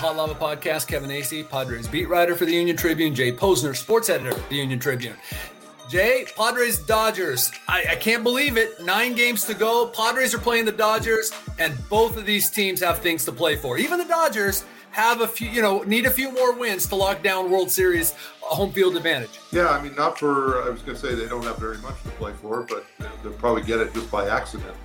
the Hot Lava Podcast. Kevin Acee, Padres beat writer for the Union Tribune. Jay Posner, sports editor, the Union Tribune. Jay, Padres Dodgers. I, I, can't believe it. Nine games to go. Padres are playing the Dodgers, and both of these teams have things to play for. Even the Dodgers have a few, you know, need a few more wins to lock down World Series uh, home field advantage. Yeah, I mean, not for, I was going to say they don't have very much to play for, but they'll probably get it just by accident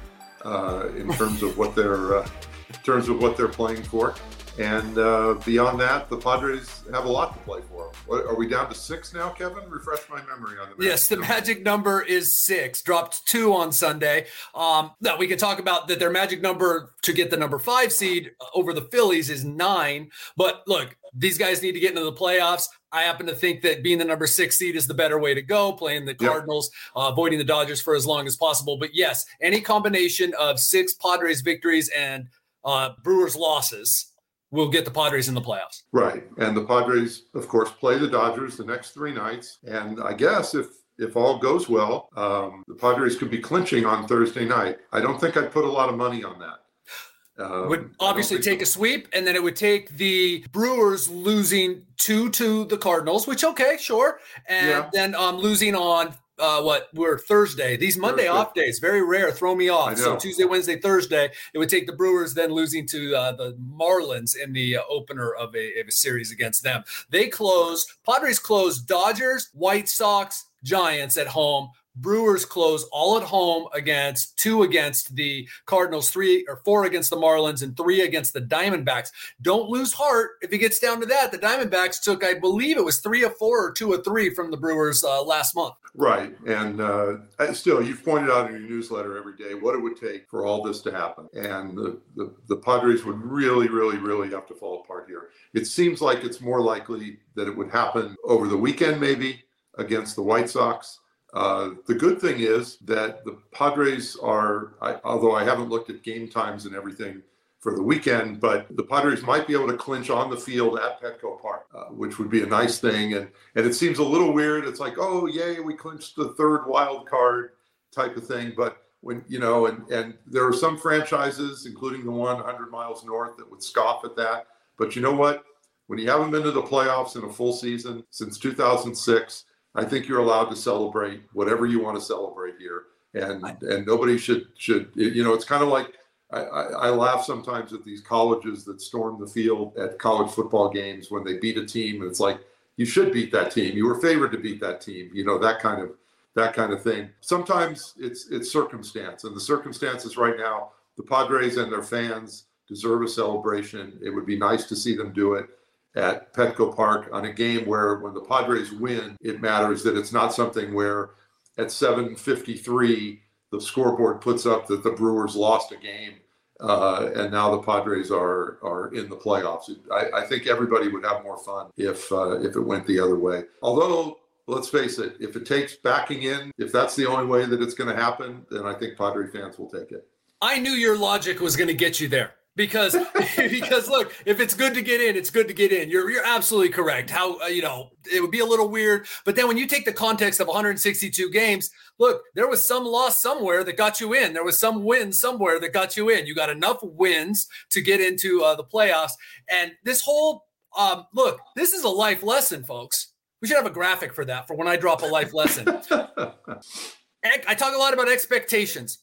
uh, in terms of what they're, uh, in terms of what they're playing for. And uh, beyond that, the Padres have a lot to play for. What, are we down to six now, Kevin? Refresh my memory on the. Yes, the number. magic number is six. Dropped two on Sunday. Um, now we can talk about that. Their magic number to get the number five seed over the Phillies is nine. But look, these guys need to get into the playoffs. I happen to think that being the number six seed is the better way to go, playing the Cardinals, yep. uh, avoiding the Dodgers for as long as possible. But yes, any combination of six Padres victories and uh, Brewers losses will get the Padres in the playoffs. Right. And the Padres, of course, play the Dodgers the next three nights. And I guess if if all goes well, um, the Padres could be clinching on Thursday night. I don't think I'd put a lot of money on that. Um, would obviously take so. a sweep, and then it would take the Brewers losing two to the Cardinals, which okay, sure, and yeah. then um, losing on uh, what we're Thursday. These Monday Thursday. off days, very rare, throw me off. So Tuesday, Wednesday, Thursday, it would take the Brewers then losing to uh, the Marlins in the uh, opener of a, of a series against them. They close, Padres close Dodgers, White Sox, Giants at home. Brewers close all at home against two against the Cardinals, three or four against the Marlins, and three against the Diamondbacks. Don't lose heart if it gets down to that. The Diamondbacks took, I believe it was three of four or two of three from the Brewers uh, last month. Right. And uh, still, you've pointed out in your newsletter every day what it would take for all this to happen. And the, the, the Padres would really, really, really have to fall apart here. It seems like it's more likely that it would happen over the weekend, maybe against the White Sox uh, the good thing is that the Padres are, I, although I haven't looked at game times and everything for the weekend, but the Padres might be able to clinch on the field at Petco Park, uh, which would be a nice thing. And and it seems a little weird. It's like, oh yay, we clinched the third wild card type of thing. But when you know, and and there are some franchises, including the one 100 miles north, that would scoff at that. But you know what? When you haven't been to the playoffs in a full season since 2006 I think you're allowed to celebrate whatever you want to celebrate here, and and nobody should should you know it's kind of like I, I, I, laugh sometimes at these colleges that storm the field at college football games when they beat a team, and it's like you should beat that team. You were favored to beat that team. You know that kind of that kind of thing. Sometimes it's it's circumstance, and the circumstances right now, the Padres and their fans deserve a celebration. It would be nice to see them do it at Petco Park on a game where when the Padres win, it matters that it's not something where at 7:53 the scoreboard puts up that the Brewers lost a game uh, and now the Padres are are in the playoffs. I, I think everybody would have more fun if uh, if it went the other way. Although let's face it, if it takes backing in, if that's the only way that it's going to happen, then I think Padre fans will take it. I knew your logic was going to get you there because because look, if it's good to get in, it's good to get in. You're you're absolutely correct. How uh, you know it would be a little weird, but then when you take the context of 162 games, look, there was some loss somewhere that got you in. There was some win somewhere that got you in. You got enough wins to get into uh, the playoffs, and this whole um, look, this is a life lesson, folks. We should have a graphic for that for when I drop a life lesson. I talk a lot about expectations,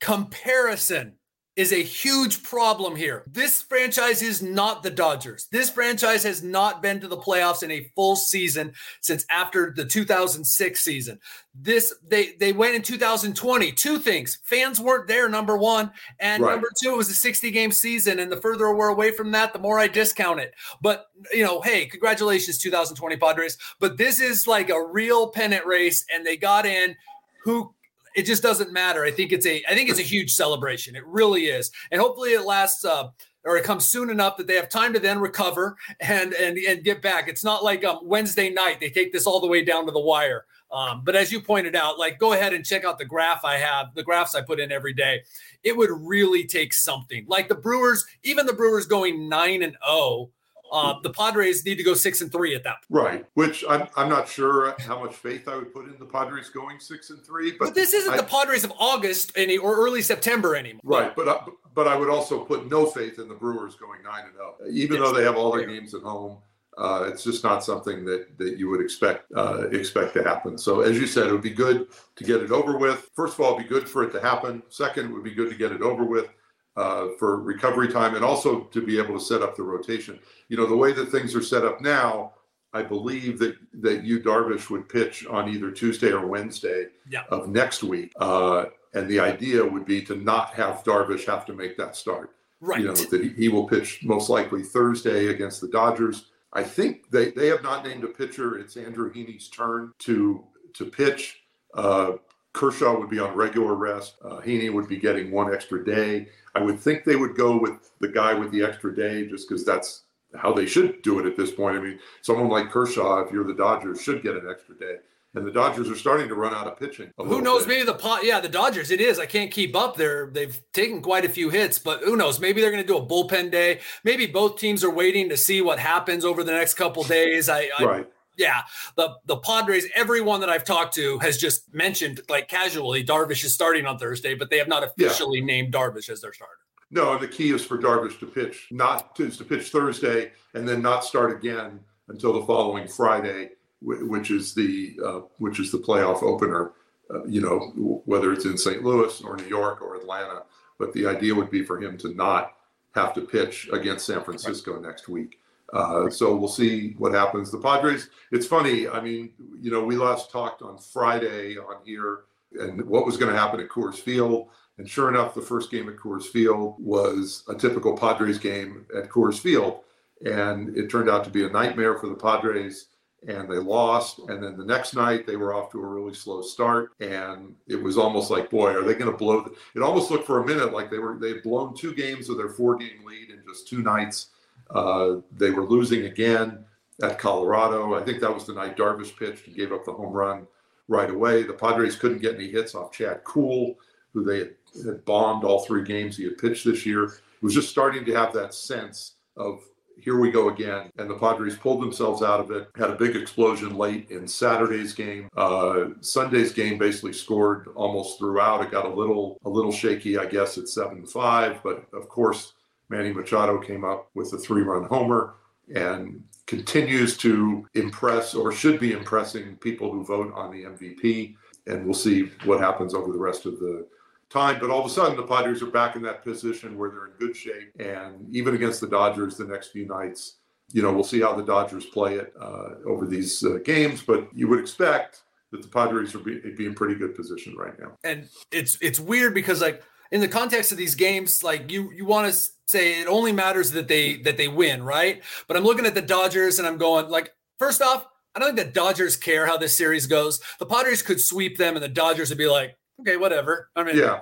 comparison is a huge problem here. This franchise is not the Dodgers. This franchise has not been to the playoffs in a full season since after the 2006 season. This they they went in 2020. Two things: fans weren't there. Number one, and right. number two, it was a 60 game season. And the further we're away from that, the more I discount it. But you know, hey, congratulations, 2020 Padres. But this is like a real pennant race, and they got in. Who it just doesn't matter. I think it's a I think it's a huge celebration. It really is, and hopefully it lasts. Uh, or it comes soon enough that they have time to then recover and and and get back. It's not like um, Wednesday night they take this all the way down to the wire. Um, but as you pointed out, like go ahead and check out the graph I have, the graphs I put in every day. It would really take something like the Brewers, even the Brewers going nine and zero. Uh, the Padres need to go six and three at that point. Right, which I'm, I'm not sure how much faith I would put in the Padres going six and three. But, but this isn't I, the Padres of August any or early September anymore. Right, but uh, but I would also put no faith in the Brewers going nine and zero, oh. even yes, though they have all their games at home. Uh, it's just not something that that you would expect uh, expect to happen. So as you said, it would be good to get it over with. First of all, it'd be good for it to happen. Second, it would be good to get it over with uh, for recovery time and also to be able to set up the rotation. You know, the way that things are set up now, I believe that that Yu Darvish would pitch on either Tuesday or Wednesday yeah. of next week. Uh, and the idea would be to not have Darvish have to make that start. Right. You know, that he will pitch most likely Thursday against the Dodgers I think they, they have not named a pitcher. It's Andrew Heaney's turn to to pitch. Uh, Kershaw would be on regular rest. Uh, Heaney would be getting one extra day. I would think they would go with the guy with the extra day just because that's how they should do it at this point. I mean, someone like Kershaw, if you're the Dodgers, should get an extra day and the Dodgers are starting to run out of pitching. Who knows? Bit. Maybe the pot. Yeah, the Dodgers. It is. I can't keep up. There, they've taken quite a few hits, but who knows? Maybe they're going to do a bullpen day. Maybe both teams are waiting to see what happens over the next couple days. I, I right. Yeah, the the Padres. Everyone that I've talked to has just mentioned like casually, Darvish is starting on Thursday, but they have not officially yeah. named Darvish as their starter. No, the key is for Darvish to pitch, not to, to pitch Thursday and then not start again until the following Friday which is the uh, which is the playoff opener. Uh, you know, whether it's in St. Louis or New York or Atlanta, but the idea would be for him to not have to pitch against San Francisco next week. Uh, so we'll see what happens. The Padres. It's funny. I mean, you know, we last talked on Friday on here, and what was going to happen at Coors Field. And sure enough, the first game at Coors Field was a typical Padres game at Coors Field. And it turned out to be a nightmare for the Padres and they lost. And then the next night they were off to a really slow start, and it was almost like, boy, are they going to blow? It almost looked for a minute like they were they'd blown two games of their four game lead in just two nights. Uh, they were losing again at Colorado. I think that was the night Darvish pitched and gave up the home run right away. The Padres couldn't get any hits off Chad Kuhl, who they had, had bombed all three games he had pitched this year. It was just starting to have that sense of here we go again. And the Padres pulled themselves out of it, had a big explosion late in Saturday's game. Uh, Sunday's game basically scored almost throughout. It got a little a little shaky, I guess, at 7 5. But of course, Manny Machado came up with a three run homer and continues to impress or should be impressing people who vote on the MVP. And we'll see what happens over the rest of the time. But all of a sudden, the Padres are back in that position where they're in good shape. And even against the Dodgers the next few nights, you know, we'll see how the Dodgers play it uh, over these uh, games. But you would expect that the Padres are be, be in pretty good position right now. And it's it's weird because like in the context of these games, like you you want to say it only matters that they that they win, right? But I'm looking at the Dodgers and I'm going like, first off, I don't think the Dodgers care how this series goes. The Padres could sweep them, and the Dodgers would be like, okay, whatever. I mean, yeah,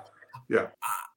yeah.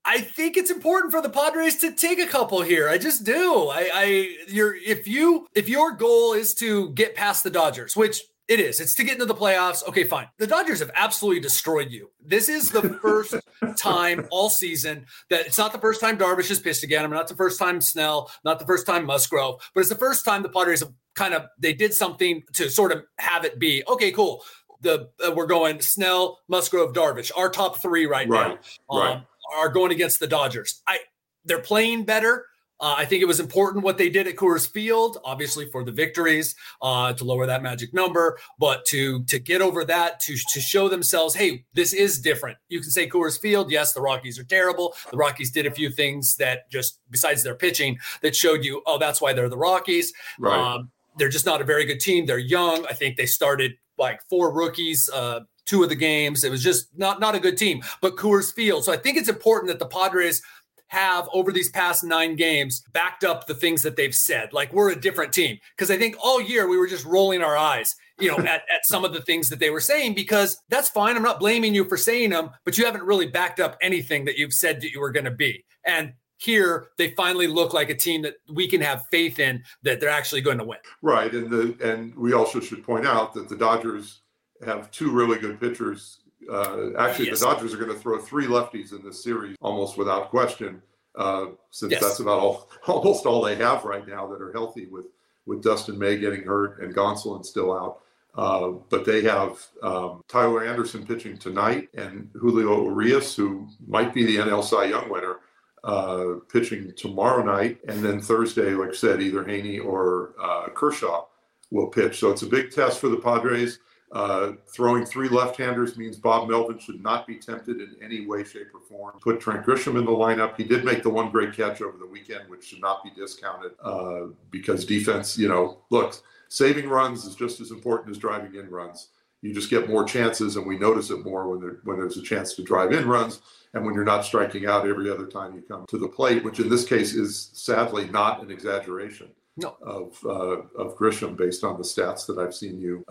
I think it's important for the Padres to take a couple here. I just do. I, I, you're if you if your goal is to get past the Dodgers, which it is. It's to get into the playoffs. Okay, fine. The Dodgers have absolutely destroyed you. This is the first time all season that it's not the first time Darvish has pitched again. I mean, not the first time Snell, not the first time Musgrove, but it's the first time the Padres have kind of they did something to sort of have it be okay, cool the uh, we're going Snell, Musgrove, Darvish. Our top three right, right now um, right. are going against the Dodgers. I they're playing better. Uh, I think it was important what they did at Coors Field, obviously for the victories, uh, to lower that magic number, but to to get over that, to to show themselves, hey, this is different. You can say Coors Field, yes, the Rockies are terrible. The Rockies did a few things that just besides their pitching that showed you, oh, that's why they're the Rockies. Right. Um, they're just not a very good team. They're young. I think they started like four rookies, uh, two of the games. It was just not not a good team. But Coors Field. So I think it's important that the Padres have over these past nine games backed up the things that they've said. Like we're a different team. Because I think all year we were just rolling our eyes, you know, at, at some of the things that they were saying, because that's fine. I'm not blaming you for saying them, but you haven't really backed up anything that you've said that you were going to be. And here they finally look like a team that we can have faith in that they're actually going to win. Right, and the and we also should point out that the Dodgers have two really good pitchers. Uh, actually, yes. the Dodgers are going to throw three lefties in this series almost without question, uh, since yes. that's about all almost all they have right now that are healthy with with Dustin May getting hurt and Gonsolin still out. Uh, but they have um, Tyler Anderson pitching tonight and Julio Urias, who might be the NL Cy Young winner, uh, pitching tomorrow night. And then Thursday, like I said, either Heaney or uh, Kershaw will pitch. So it's a big test for the Padres. Uh, throwing three left-handers means Bob Melvin should not be tempted in any way, shape, or form. Put Trent Grisham in the lineup. He did make the one great catch over the weekend, which should not be discounted uh, because defense. You know, look, saving runs is just as important as driving in runs. You just get more chances, and we notice it more when there, when there's a chance to drive in runs, and when you're not striking out every other time you come to the plate, which in this case is sadly not an exaggeration no. of uh, of Grisham based on the stats that I've seen you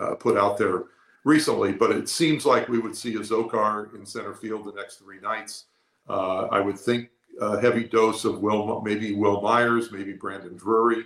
uh, put out there recently. But it seems like we would see Azocar in center field the next three nights. Uh, I would think a heavy dose of Wil, maybe Wil Myers, maybe Brandon Drury.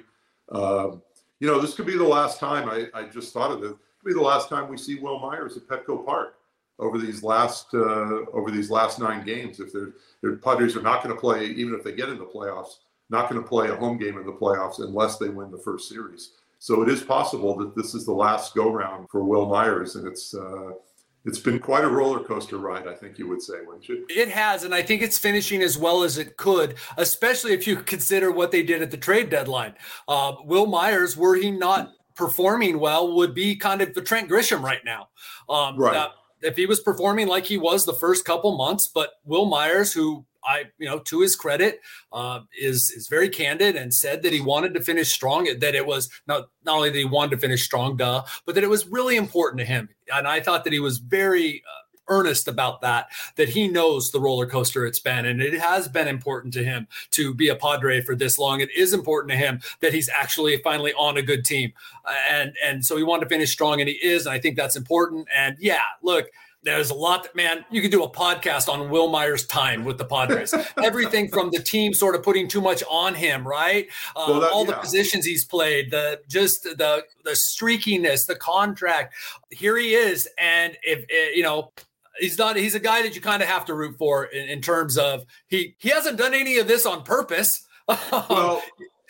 Um, you know, this could be the last time. I, I just thought of it. Could be the last time we see Wil Myers at Petco Park over these last uh, over these last nine games. If they're, their Padres are not going to play, even if they get in the playoffs, not going to play a home game in the playoffs unless they win the first series. So it is possible that this is the last go round for Wil Myers, and it's uh, it's been quite a roller coaster ride, I think you would say, wouldn't you? It has, and I think it's finishing as well as it could, especially if you consider what they did at the trade deadline. Uh, Wil Myers, were he not performing well, would be kind of the Trent Grisham right now. Um, right. If he was performing like he was the first couple months, but Wil Myers, who I, you know, to his credit, uh, is is very candid and said that he wanted to finish strong. That it was not not only that he wanted to finish strong, duh, but that it was really important to him. And I thought that he was very uh, earnest about that. That he knows the roller coaster it's been, and it has been important to him to be a Padre for this long. It is important to him that he's actually finally on a good team, and and so he wanted to finish strong, and he is. And I think that's important. And yeah, look there's a lot that man you could do a podcast on Wil Myers' time with the Padres. Everything from the team sort of putting too much on him, right? Uh, well, that, all yeah. the positions he's played, the just the the streakiness, the contract. Here he is, and if eh, you know. He's not. He's a guy that you kind of have to root for in, in terms of he he hasn't done any of this on purpose. well,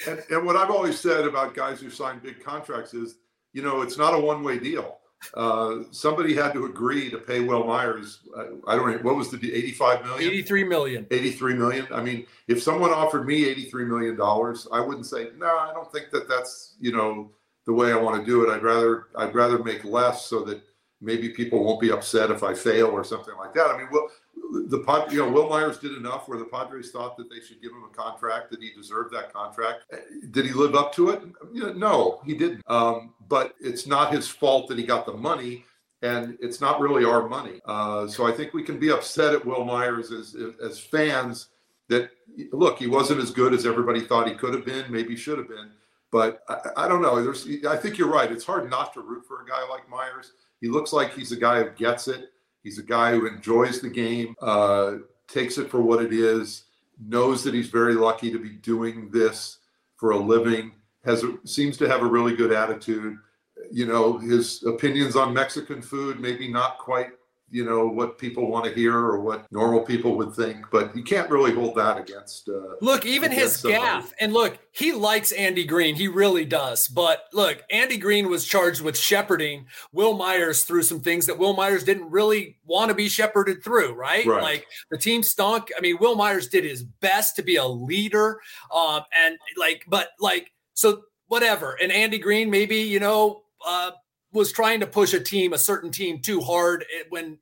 and, and what I've always said about guys who sign big contracts is, you know, it's not a one way deal uh, somebody had to agree to pay Wil Myers. I, I don't know what was the 85 million, 83 million, 83 million. I mean, if someone offered me 83 million dollars, I wouldn't say no. I don't think that that's you know the way I want to do it. I'd rather I'd rather make less so that maybe people won't be upset if I fail or something like that. I mean, well, the you know, Wil Myers did enough where the Padres thought that they should give him a contract that he deserved that contract. Did he live up to it? No, he didn't. Um, but it's not his fault that he got the money, and it's not really our money. Uh, so I think we can be upset at Wil Myers as as fans that look, he wasn't as good as everybody thought he could have been, maybe should have been. But I, I don't know. There's, I think you're right. It's hard not to root for a guy like Myers. He looks like he's a guy who gets it He's a guy who enjoys the game, uh, takes it for what it is, knows that he's very lucky to be doing this for a living. Has a, seems to have a really good attitude. You know, his opinions on Mexican food maybe not quite you know what people want to hear or what normal people would think but you can't really hold that against uh, look even against his gaff and look he likes andy green he really does but look andy green was charged with shepherding will myers through some things that will myers didn't really want to be shepherded through right? right, like the team stunk. I mean will myers did his best to be a leader um and like but like so whatever and andy green maybe you know uh was trying to push a team, a certain team, too hard. When,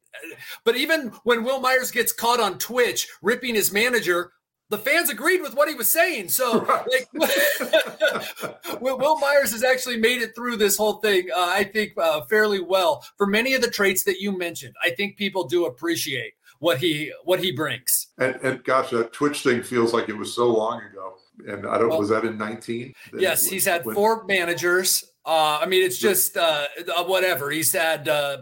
but even when Wil Myers gets caught on Twitch ripping his manager, the fans agreed with what he was saying. So, right. like, Wil Myers has actually made it through this whole thing, uh, I think, uh, fairly well. For many of the traits that you mentioned, I think people do appreciate what he what he brings. And, and gosh, that Twitch thing feels like it was so long ago. And I don't well, was that in nineteen? Yes, he's had when, four managers. Uh, I mean, it's just uh, uh, whatever. He's had uh,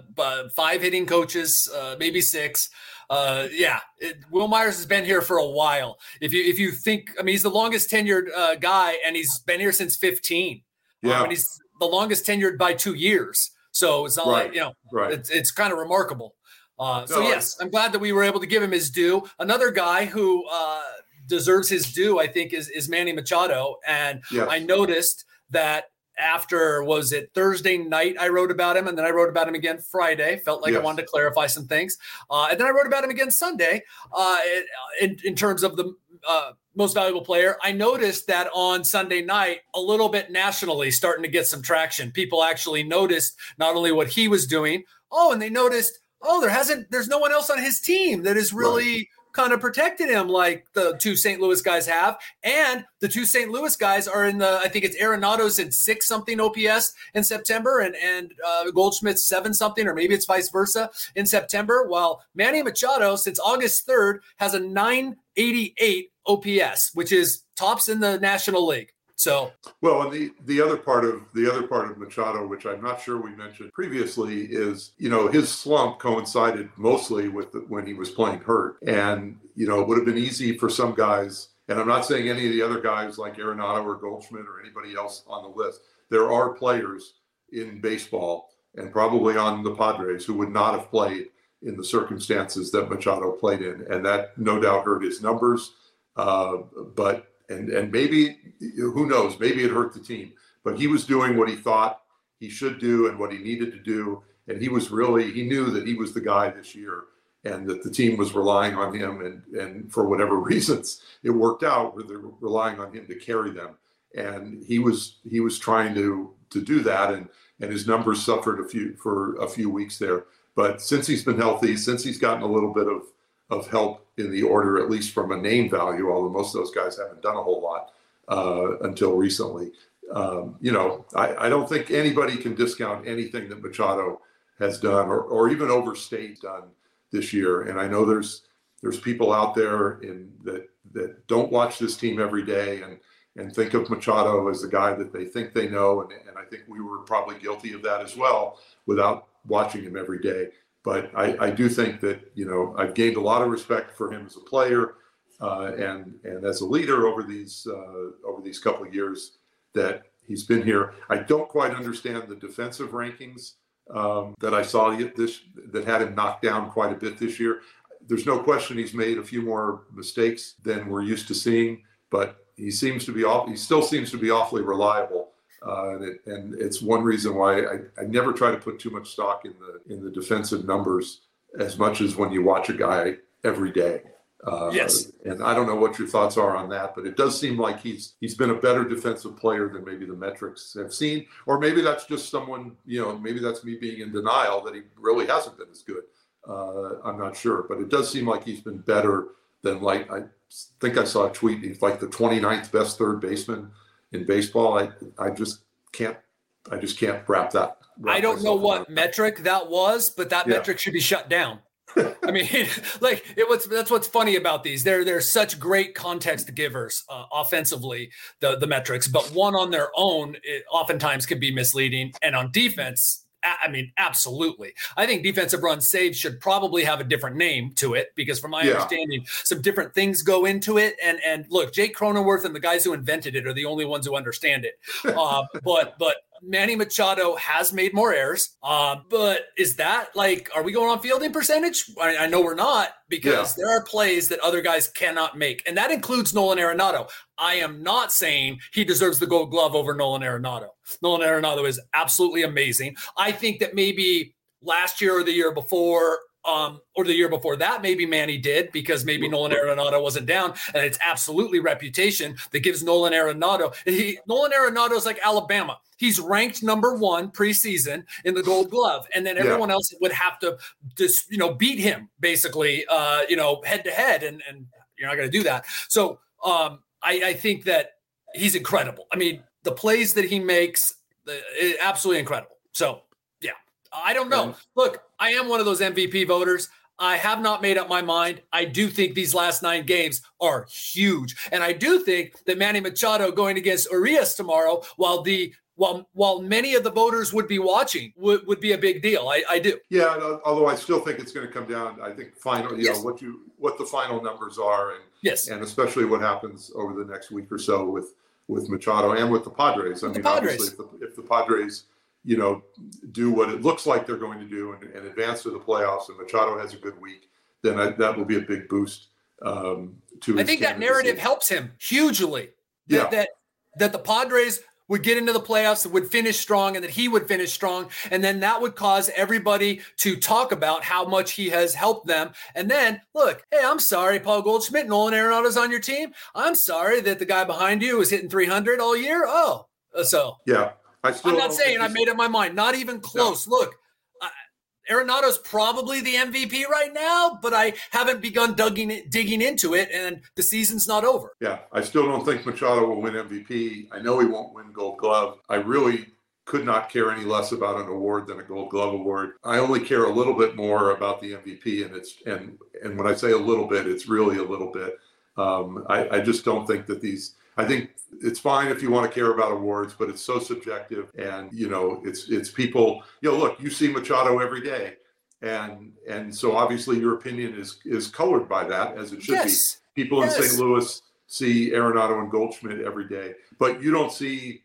five hitting coaches, uh, maybe six. Uh, yeah, it, Wil Myers has been here for a while. If you if you think, I mean, he's the longest tenured guy, and he's been here since 15. Yeah, um, and he's the longest tenured by two years. So it's not right. like you know, right. it's it's kind of remarkable. Uh, so yes, I'm glad that we were able to give him his due. Another guy who uh, deserves his due, I think, is is Manny Machado, and yes. I noticed that after was it Thursday night I wrote about him and then I wrote about him again Friday. Felt like yes. I wanted to clarify some things. Uh, and then I wrote about him again Sunday uh, in, in terms of the uh, most valuable player. I noticed that on Sunday night a little bit nationally starting to get some traction. People actually noticed not only what he was doing oh and they noticed oh there hasn't there's no one else on his team that is really right kind of protected him like the two St. Louis guys have. And the two St. Louis guys are in the, I think it's Arenado's in six something OPS in September and, and uh, Goldschmidt's seven something, or maybe it's vice versa in September. While Manny Machado, since August 3rd, has a 988 OPS, which is tops in the National League. So well, and the the other part of the other part of Machado, which I'm not sure we mentioned previously, is you know his slump coincided mostly with the, when he was playing hurt, and you know it would have been easy for some guys. And I'm not saying any of the other guys like Arenado or Goldschmidt or anybody else on the list. There are players in baseball and probably on the Padres who would not have played in the circumstances that Machado played in, and that no doubt hurt his numbers. Uh, but and and maybe who knows, maybe it hurt the team, but he was doing what he thought he should do and what he needed to do, and he was really he knew that he was the guy this year, and that the team was relying on him, and and for whatever reasons it worked out where they're relying on him to carry them, and he was he was trying to to do that, and and his numbers suffered a few for a few weeks there, but since he's been healthy, since he's gotten a little bit of of help in the order, at least from a name value, although most of those guys haven't done a whole lot uh, until recently. Um, you know, I, I, don't think anybody can discount anything that Machado has done or, or even overstate done this year. And I know there's there's people out there in that that don't watch this team every day and and think of Machado as the guy that they think they know. And, and I think we were probably guilty of that as well without watching him every day but I, I, do think that you know I've gained a lot of respect for him as a player uh, and and as a leader over these uh, over these couple of years that he's been here. I don't quite understand the defensive rankings um, that I saw this that had him knocked down quite a bit this year. There's no question he's made a few more mistakes than we're used to seeing, but he seems to be off. He still seems to be awfully reliable. Uh, and, it, and, it's one reason why I, I, never try to put too much stock in the in the defensive numbers as much as when you watch a guy every day. Uh, yes. And I don't know what your thoughts are on that, but it does seem like he's he's been a better defensive player than maybe the metrics have seen, or maybe that's just someone you know, maybe that's me being in denial that he really hasn't been as good. Uh, I'm not sure, but it does seem like he's been better than like I think I saw a tweet. He's like the 29th best third baseman in baseball. I I just can't I just can't wrap that. Wrap I don't know what metric that was, but that yeah. metric should be shut down. I mean, like it was. That's what's funny about these. They're they're such great context givers uh, offensively. The the metrics, but one on their own, it oftentimes can be misleading. And on defense, I mean, absolutely. I think defensive run saves should probably have a different name to it because, from my yeah. understanding, some different things go into it. And and look, Jake Cronenworth and the guys who invented it are the only ones who understand it. Uh, but but Manny Machado has made more errors. Uh, but is that like, are we going on fielding percentage? I, I know we're not because yeah. there are plays that other guys cannot make. And that includes Nolan Arenado. I am not saying he deserves the gold glove over Nolan Arenado. Nolan Arenado is absolutely amazing. I think that maybe last year or the year before, um, or the year before that, maybe Manny did because maybe Nolan Arenado wasn't down, and it's absolutely reputation that gives Nolan Arenado. He, Nolan Arenado is like Alabama. He's ranked number one preseason in the Gold Glove, and then everyone yeah. else would have to just you know beat him basically, uh, you know, head to head, and and you're not going to do that. So um, I, I think that he's incredible. I mean, the plays that he makes, uh, absolutely incredible. So I don't know. Look, I am one of those MVP voters. I have not made up my mind. I do think these last nine games are huge. And I do think that Manny Machado going against Urias tomorrow, while the while while many of the voters would be watching, would, would be a big deal. I, I do. Yeah, uh, although I still think it's going to come down. I think final, you yes. know, what you what the final numbers are, and yes, and especially what happens over the next week or so with with Machado and with the Padres. I mean, obviously, if the, if the Padres you know, do what it looks like they're going to do and, and advance to the playoffs, and Machado has a good week, then I, that will be a big boost um, to. I think that narrative helps him hugely. That, yeah. that that the Padres would get into the playoffs, and would finish strong, and that he would finish strong. And then that would cause everybody to talk about how much he has helped them. And then, look, hey, I'm sorry, Paul Goldschmidt, Nolan Arenado's on your team. I'm sorry that the guy behind you was hitting 300 all year. Oh, so. Yeah. I am not saying I made up my mind. Not even close. No. Look, Arenado's probably the MVP right now, but I haven't begun digging digging into it, and the season's not over. Yeah, I still don't think Machado will win MVP. I know he won't win Gold Glove. I really could not care any less about an award than a Gold Glove award. I only care a little bit more about the MVP, and it's and and when I say a little bit, it's really a little bit. Um, I, I just don't think that these I think it's fine if you want to care about awards, but it's so subjective. And you know, it's it's people. You know, look, you see Machado every day, and and so obviously your opinion is is colored by that, as it should yes. be. People yes. in St. Louis see Arenado and Goldschmidt every day, but you don't see.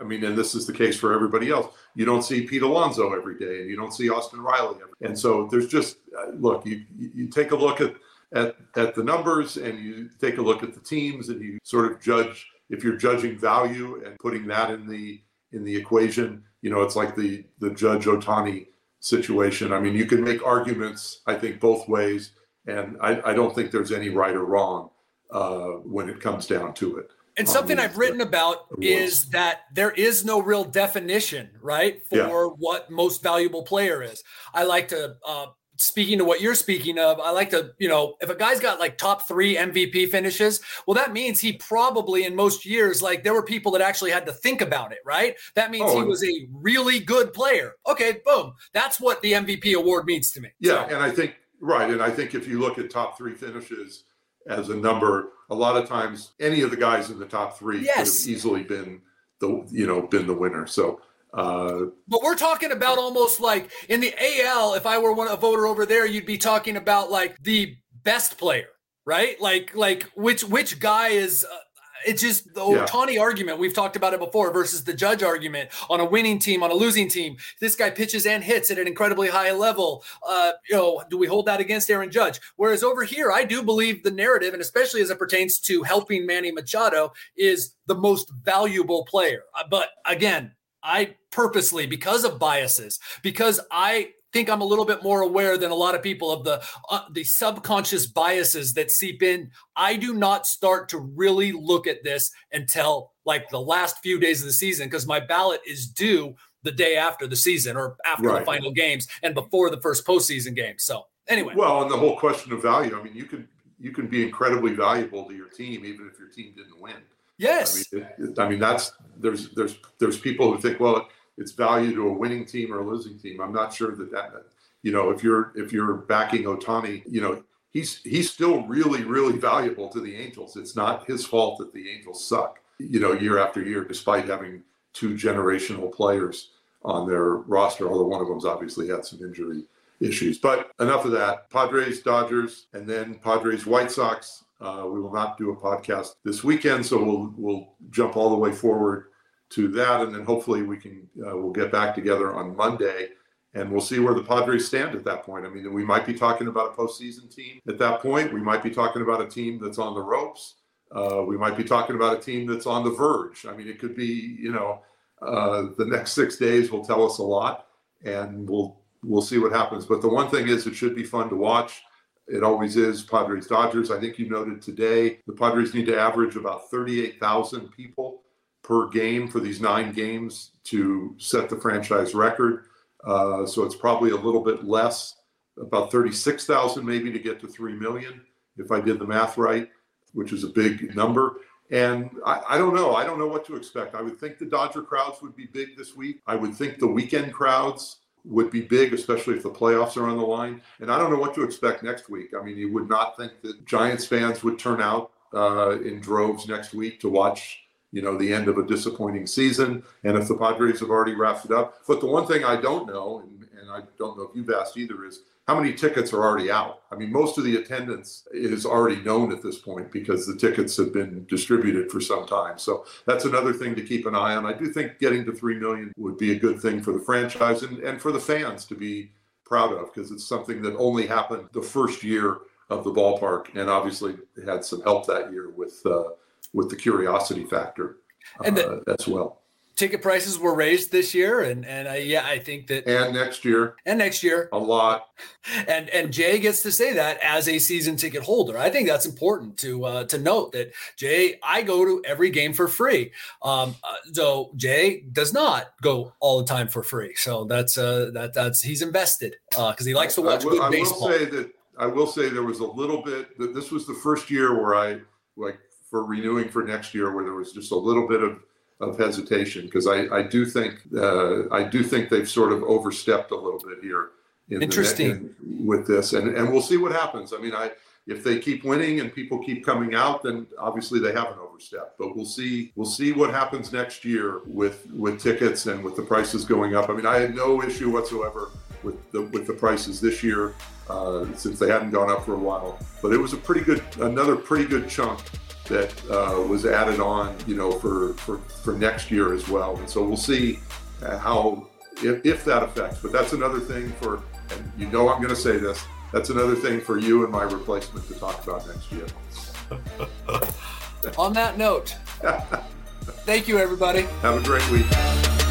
I mean, and this is the case for everybody else. You don't see Pete Alonso every day, and you don't see Austin Riley. Every, and so there's just uh, look. You you take a look at at, at the numbers and you take a look at the teams and you sort of judge if you're judging value and putting that in the in the equation you know it's like the the judge Ohtani situation i mean you can make arguments i think both ways and i, I don't think there's any right or wrong uh, when it comes down to it and something I've written about is that there is no real definition, right, for yeah. what most valuable player is. I like to uh, speaking to what you're speaking of, I like to, you know, if a guy's got like top three MVP finishes, well, that means he probably in most years, like there were people that actually had to think about it, right? That means oh, he was a really good player. Okay, boom. That's what the MVP award means to me. Yeah. So. And I think, right. And I think if you look at top three finishes as a number, a lot of times any of the guys in the top three yes. could have easily been the, you know, been the winner. So, uh, but we're talking about almost like in the AL. If I were one a voter over there, you'd be talking about like the best player, right? Like like which which guy is. Uh, it's just the yeah. Ohtani argument. We've talked about it before versus the judge argument on a winning team, on a losing team. This guy pitches and hits at an incredibly high level. Uh, you know, do we hold that against Aaron Judge? Whereas over here, I do believe the narrative, and especially as it pertains to helping Manny Machado, is the most valuable player. Uh, but again, I purposely, because of biases, because I think I'm a little bit more aware than a lot of people of the uh, the subconscious biases that seep in. I do not start to really look at this until like the last few days of the season because my ballot is due the day after the season or after right. the final games and before the first postseason game. So anyway, well, and the whole question of value. I mean, you can you can be incredibly valuable to your team even if your team didn't win. Yes. I mean, I mean, that's there's there's there's people who think, well, it's value to a winning team or a losing team. I'm not sure that that you know if you're if you're backing Ohtani, you know he's he's still really really valuable to the Angels. It's not his fault that the Angels suck, you know, year after year, despite having two generational players on their roster. Although one of them's obviously had some injury issues. But enough of that. Padres, Dodgers, and then Padres, White Sox. Uh, we will not do a podcast this weekend, so we'll we'll jump all the way forward to that, and then hopefully we can uh, we'll get back together on Monday, and we'll see where the Padres stand at that point. I mean, we might be talking about a postseason team at that point. We might be talking about a team that's on the ropes. Uh, we might be talking about a team that's on the verge. I mean, it could be you know uh, the next six days will tell us a lot, and we'll we'll see what happens. But the one thing is, it should be fun to watch. It always is. Padres Dodgers. I think you noted today the Padres need to average about 38,000 people per game for these nine games to set the franchise record. Uh, so it's probably a little bit less, about 36,000 maybe to get to 3 million, if I did the math right, which is a big number. And I, I, don't know. I don't know what to expect. I would think the Dodger crowds would be big this week. I would think the weekend crowds would be big, especially if the playoffs are on the line. And I don't know what to expect next week. I mean, you would not think that Giants fans would turn out uh, in droves next week to watch, you know, the end of a disappointing season. And if the Padres have already wrapped it up, but the one thing I don't know, and, and I don't know if you've asked either, is how many tickets are already out? I mean, most of the attendance is already known at this point because the tickets have been distributed for some time. So that's another thing to keep an eye on. I do think getting to 3 million would be a good thing for the franchise and, and for the fans to be proud of because it's something that only happened the first year of the ballpark and obviously had some help that year with uh, with the curiosity factor uh, and the, as well ticket prices were raised this year, and and I, yeah, I think that and next year and next year a lot. And and Jay gets to say that as a season ticket holder. I think that's important to uh, to note that Jay, I go to every game for free. Um, uh, so Jay does not go all the time for free. So that's uh, that that's he's invested because uh, he likes to watch I will, good baseball. I will say that I will say there was a little bit that this was the first year where I like for renewing for next year where there was just a little bit of of hesitation because I, I do think uh, I do think they've sort of overstepped a little bit here. In Interesting the, in, with this, and and we'll see what happens. I mean, I if they keep winning and people keep coming out, then obviously they haven't overstepped. But we'll see. We'll see what happens next year with with tickets and with the prices going up. I mean, I had no issue whatsoever with the with the prices this year uh, since they hadn't gone up for a while. But it was a pretty good, another pretty good chunk that uh, was added on, you know, for, for, for next year as well. And so we'll see uh, how, if, if that affects. But that's another thing for, and you know I'm going to say this, that's another thing for you and my replacement to talk about next year. on that note, thank you, everybody. Have a great week.